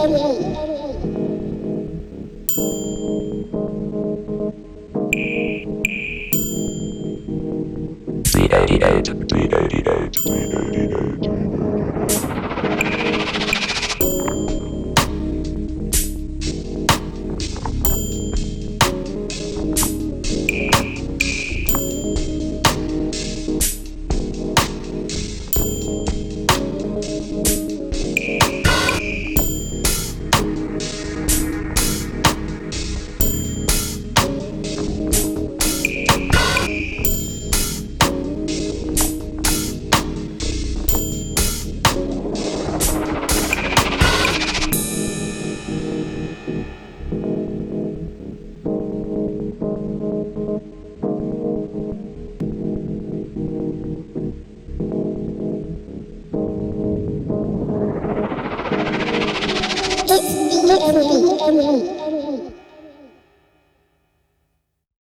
The 88, the 88.